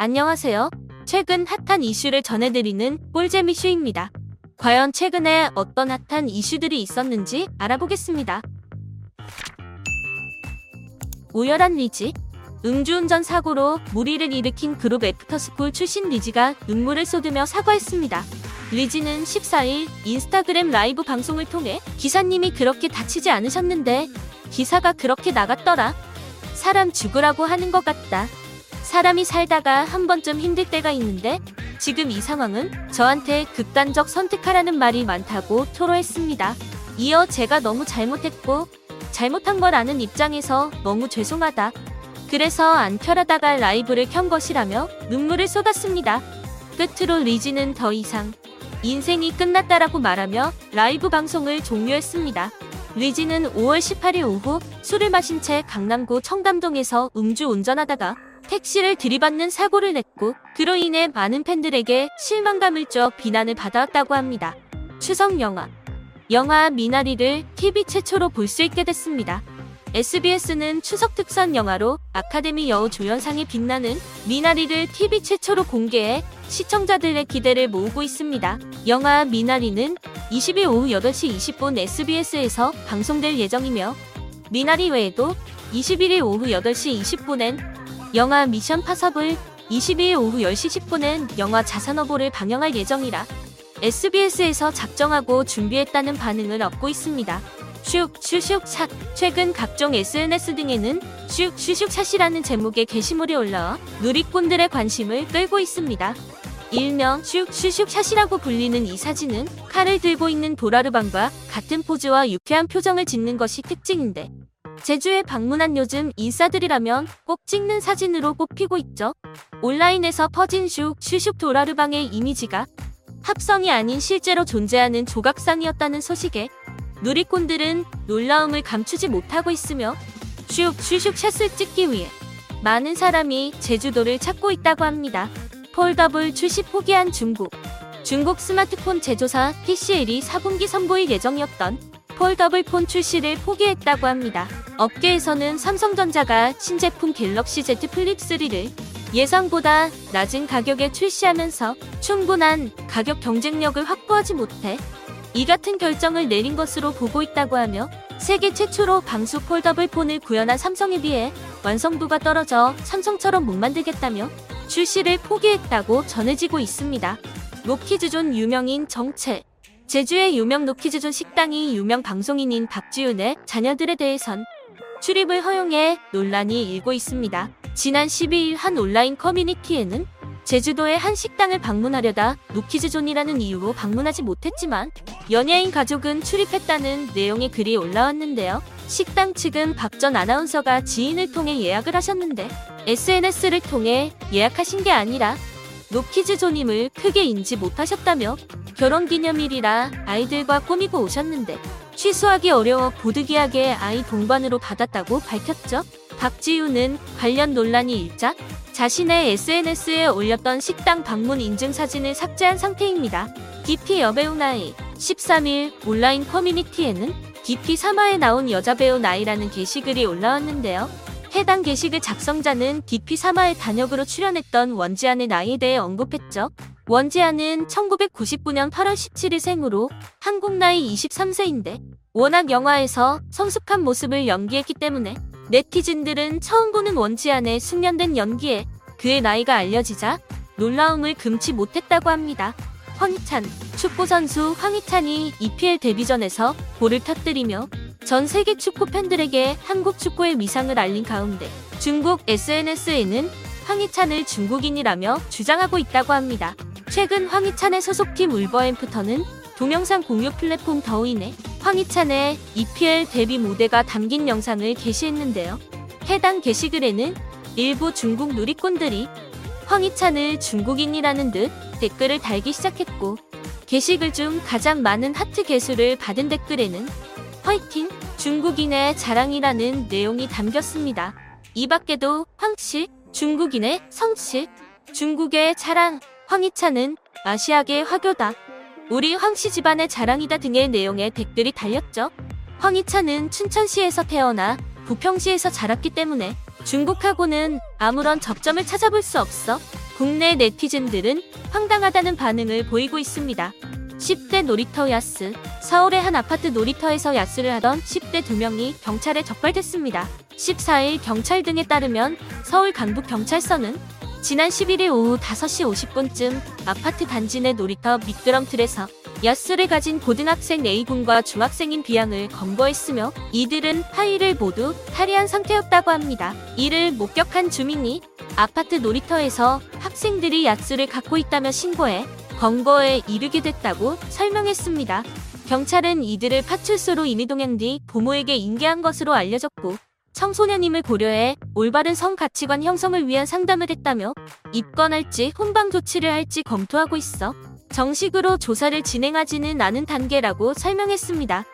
안녕하세요. 최근 핫한 이슈를 전해드리는 꿀잼 이슈입니다. 과연 최근에 어떤 핫한 이슈들이 있었는지 알아보겠습니다. 오열한 리지 음주운전 사고로 물의를 일으킨 그룹 애프터스쿨 출신 리지가 눈물을 쏟으며 사과했습니다. 리지는 14일 인스타그램 라이브 방송을 통해 기사님이 그렇게 다치지 않으셨는데 기사가 그렇게 나갔더라. 사람 죽으라고 하는 것 같다. 사람이 살다가 한 번쯤 힘들 때가 있는데 지금 이 상황은 저한테 극단적 선택하라는 말이 많다고 토로했습니다. 이어 제가 너무 잘못했고 잘못한 걸 아는 입장에서 너무 죄송하다. 그래서 안 켜라다가 라이브를 켠 것이라며 눈물을 쏟았습니다. 끝으로 리지는 더 이상 인생이 끝났다라고 말하며 라이브 방송을 종료했습니다. 리지는 5월 18일 오후 술을 마신 채 강남구 청담동에서 음주 운전하다가 택시를 들이받는 사고를 냈고 그로 인해 많은 팬들에게 실망감을 줘 비난을 받아왔다고 합니다. 추석 영화 영화 미나리를 TV 최초로 볼 수 있게 됐습니다. SBS는 추석 특선 영화로 아카데미 여우 조연상에 빛나는 미나리를 TV 최초로 공개해 시청자들의 기대를 모으고 있습니다. 영화 미나리는 20일 오후 8시 20분 SBS에서 방송될 예정이며 미나리 외에도 21일 오후 8시 20분엔 영화 미션 파섭을 22일 오후 10시 10분엔 영화 자산어보를 방영할 예정이라 SBS에서 작정하고 준비했다는 반응을 얻고 있습니다. 슉, 슈슉, 샷. 최근 각종 SNS 등에는 슉, 슈슉, 샷이라는 제목의 게시물이 올라와 누리꾼들의 관심을 끌고 있습니다. 일명 슉, 슈슉, 샷이라고 불리는 이 사진은 칼을 들고 있는 도라르방과 같은 포즈와 유쾌한 표정을 짓는 것이 특징인데 제주에 방문한 요즘 인싸들이라면 꼭 찍는 사진으로 꼽히고 있죠. 온라인에서 퍼진 슉, 슈슉 도라르방의 이미지가 합성이 아닌 실제로 존재하는 조각상이었다는 소식에 누리꾼들은 놀라움을 감추지 못하고 있으며 슉, 슈슉 샷을 찍기 위해 많은 사람이 제주도를 찾고 있다고 합니다. 폴더블 출시 포기한 중국. 중국 스마트폰 제조사 TCL이 4분기 선보일 예정이었던 폴더블 폰 출시를 포기했다고 합니다. 업계에서는 삼성전자가 신제품 갤럭시 Z 플립 3를 예상보다 낮은 가격에 출시하면서 충분한 가격 경쟁력을 확보하지 못해 이 같은 결정을 내린 것으로 보고 있다고 하며 세계 최초로 방수 폴더블 폰을 구현한 삼성에 비해 완성도가 떨어져 삼성처럼 못 만들겠다며 출시를 포기했다고 전해지고 있습니다. 노키즈존 유명인 정체 제주의 유명 노키즈존 식당이 유명 방송인인 박지윤의 자녀들에 대해선 출입을 허용해 논란이 일고 있습니다. 지난 12일 한 온라인 커뮤니티에는 제주도의 한 식당을 방문하려다 노키즈존이라는 이유로 방문하지 못했지만 연예인 가족은 출입했다는 내용의 글이 올라왔는데요. 식당 측은 박 전 아나운서가 지인을 통해 예약을 하셨는데 SNS를 통해 예약하신 게 아니라 노키즈존임을 크게 인지 못하셨다며 결혼기념일이라 아이들과 꾸미고 오셨는데 취소하기 어려워 보드기하게 아이 동반으로 받았다고 밝혔죠. 박지우는 관련 논란이 일자 자신의 SNS에 올렸던 식당 방문 인증 사진을 삭제한 상태입니다. DP 여배우 나이 13일 온라인 커뮤니티에는 DP 3화에 나온 여자 배우 나이라는 게시글이 올라왔는데요. 해당 게시글 작성자는 DP 3화의 단역으로 출연했던 원지안의 나이에 대해 언급했죠. 원지안은 1999년 8월 17일 생으로 한국 나이 23세인데 워낙 영화에서 성숙한 모습을 연기했기 때문에 네티즌들은 처음 보는 원지안의 숙련된 연기에 그의 나이가 알려지자 놀라움을 금치 못했다고 합니다. 황희찬, 축구선수 황희찬이 EPL 데뷔전에서 골을 터뜨리며 전 세계 축구 팬들에게 한국 축구의 미상을 알린 가운데 중국 SNS에는 황희찬을 중국인이라며 주장하고 있다고 합니다. 최근 황희찬의 소속팀 울버햄프턴은 동영상 공유 플랫폼 더우인에 황희찬의 EPL 데뷔 무대가 담긴 영상을 게시했는데요. 해당 게시글에는 일부 중국 누리꾼들이 황희찬을 중국인이라는 듯 댓글을 달기 시작했고 게시글 중 가장 많은 하트 개수를 받은 댓글에는 화이팅 중국인의 자랑이라는 내용이 담겼습니다. 이 밖에도 황씨, 중국인의 성씨, 중국의 자랑, 황희찬은 아시아계 화교다. 우리 황씨 집안의 자랑이다 등의 내용의 댓글이 달렸죠. 황희찬은 춘천시에서 태어나 부평시에서 자랐기 때문에 중국하고는 아무런 접점을 찾아볼 수 없어 국내 네티즌들은 황당하다는 반응을 보이고 있습니다. 10대 놀이터 야스. 서울의 한 아파트 놀이터에서 야스를 하던 10대 두 명이 경찰에 적발됐습니다. 14일 경찰 등에 따르면 서울 강북경찰서는 지난 11일 오후 5시 50분쯤 아파트 단지 내 놀이터 미끄럼틀에서 야스를 가진 고등학생 A군과 중학생인 B양을 검거했으며 이들은 파일을 모두 탈의한 상태였다고 합니다. 이를 목격한 주민이 아파트 놀이터에서 학생들이 야스를 갖고 있다며 신고해 검거에 이르게 됐다고 설명했습니다. 경찰은 이들을 파출소로 임의동행 뒤 부모에게 인계한 것으로 알려졌고 청소년임을 고려해 올바른 성 가치관 형성을 위한 상담을 했다며 입건할지 훈방 조치를 할지 검토하고 있어 정식으로 조사를 진행하지는 않은 단계라고 설명했습니다.